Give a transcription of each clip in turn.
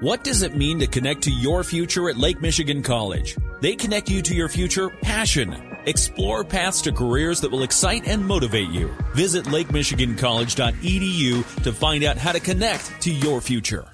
What does it mean to connect to your future at Lake Michigan College? They connect you to your future passion. Explore paths to careers that will excite and motivate you. Visit lakemichigancollege.edu to find out how to connect to your future.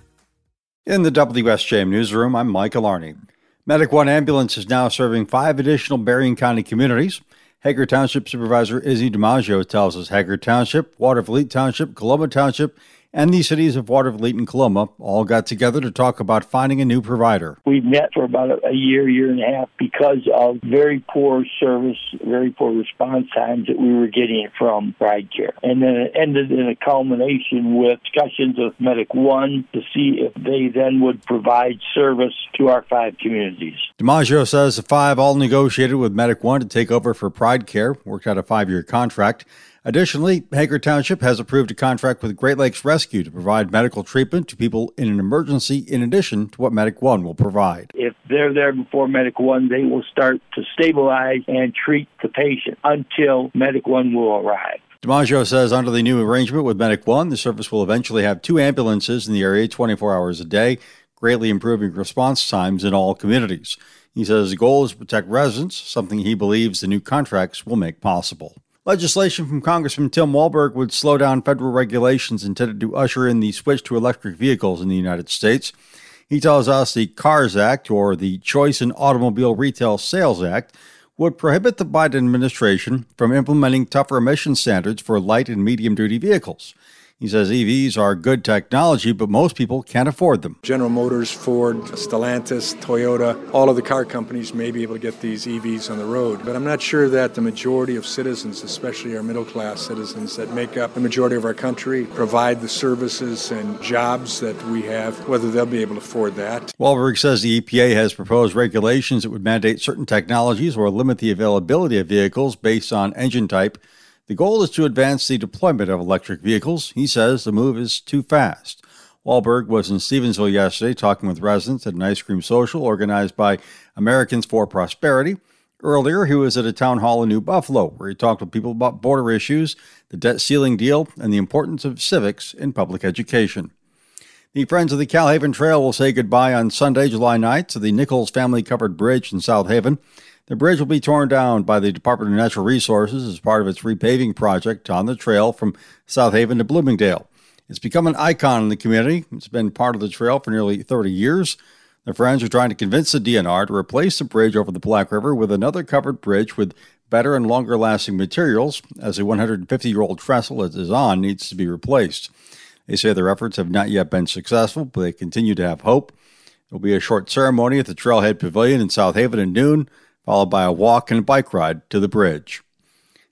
In the WSJM newsroom, I'm Michael Arney. Medic One Ambulance is now serving five additional Berrien County communities. Hagar Township Supervisor Izzy DiMaggio tells us Hagar Township, Watervliet Township, Coloma Township, and the cities of Watervliet and Coloma all got together to talk about finding a new provider. We met for about a year, year and a half because of very poor service, very poor response times that we were getting from Pride Care. And then it ended in a culmination with discussions with Medic One to see if they then would provide service to our five communities. DiMaggio says the five all negotiated with Medic One to take over for Pride Care, worked out a five year contract. Additionally, Hagar Township has approved a contract with Great Lakes Rescue to provide medical treatment to people in an emergency in addition to what Medic One will provide. If they're there before Medic One, they will start to stabilize and treat the patient until Medic One will arrive. DiMaggio says under the new arrangement with Medic One, the service will eventually have two ambulances in the area 24 hours a day, greatly improving response times in all communities. He says the goal is to protect residents, something he believes the new contracts will make possible. Legislation from Congressman Tim Walberg would slow down federal regulations intended to usher in the switch to electric vehicles in the United States. He tells us the CARS Act, or the Choice in Automobile Retail Sales Act, would prohibit the Biden administration from implementing tougher emission standards for light and medium duty vehicles. He says EVs are good technology, but most people can't afford them. General Motors, Ford, Stellantis, Toyota, all of the car companies may be able to get these EVs on the road. But I'm not sure that the majority of citizens, especially our middle class citizens that make up the majority of our country, provide the services and jobs that we have, whether they'll be able to afford that. Walberg says the EPA has proposed regulations that would mandate certain technologies or limit the availability of vehicles based on engine type the goal is to advance the deployment of electric vehicles. He says the move is too fast. Walberg was in Stevensville yesterday talking with residents at an ice cream social organized by Americans for Prosperity. Earlier, he was at a town hall in New Buffalo where he talked with people about border issues, the debt ceiling deal, and the importance of civics in public education. The Friends of the Kal-Haven Trail will say goodbye on Sunday, July 9th to the Nichols family covered bridge in South Haven. The bridge will be torn down by the Department of Natural Resources as part of its repaving project on the trail from South Haven to Bloomingdale. It's become an icon in the community. It's been part of the trail for nearly 30 years. The Friends are trying to convince the DNR to replace the bridge over the Black River with another covered bridge with better and longer lasting materials, as the 150 year old trestle it is on needs to be replaced. They say their efforts have not yet been successful, but they continue to have hope. There will be a short ceremony at the Trailhead Pavilion in South Haven at noon followed by a walk and bike ride to the bridge.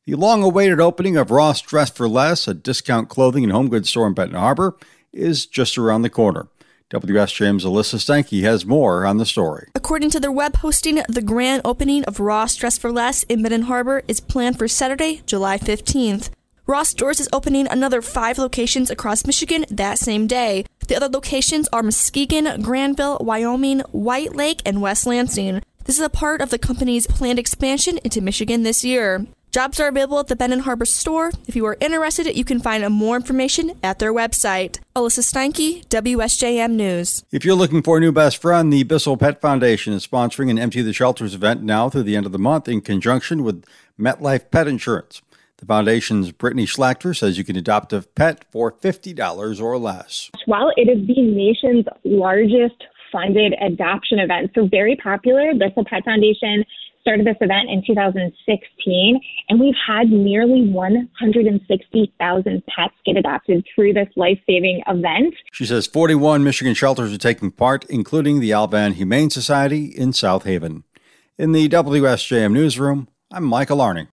The long awaited opening of Ross Dress for Less, a discount clothing and home goods store in Benton Harbor, is just around the corner. WSJM's Alyssa Steinke has more on the story. According to their web hosting, the grand opening of Ross Dress for Less in Benton Harbor is planned for Saturday, July 15th. Ross Stores is opening another five locations across Michigan that same day. The other locations are Muskegon, Grandville, Wyoming, White Lake, and West Lansing. This is a part of the company's planned expansion into Michigan this year. Jobs are available at the Benton Harbor store. If you are interested, you can find more information at their website. Alyssa Steinke, WSJM News. If you're looking for a new best friend, the Bissell Pet Foundation is sponsoring an Empty the Shelters event now through the end of the month in conjunction with MetLife Pet Insurance. The foundation's Brittany Schlachter says you can adopt a pet for $50 or less. While it is the nation's largest funded adoption event. So very popular. Bissell Pet Foundation started this event in 2016, and we've had nearly 160,000 pets get adopted through this life-saving event. She says 41 Michigan shelters are taking part, including the Al-Van Humane Society in South Haven. In the WSJM newsroom, I'm Michael Arning.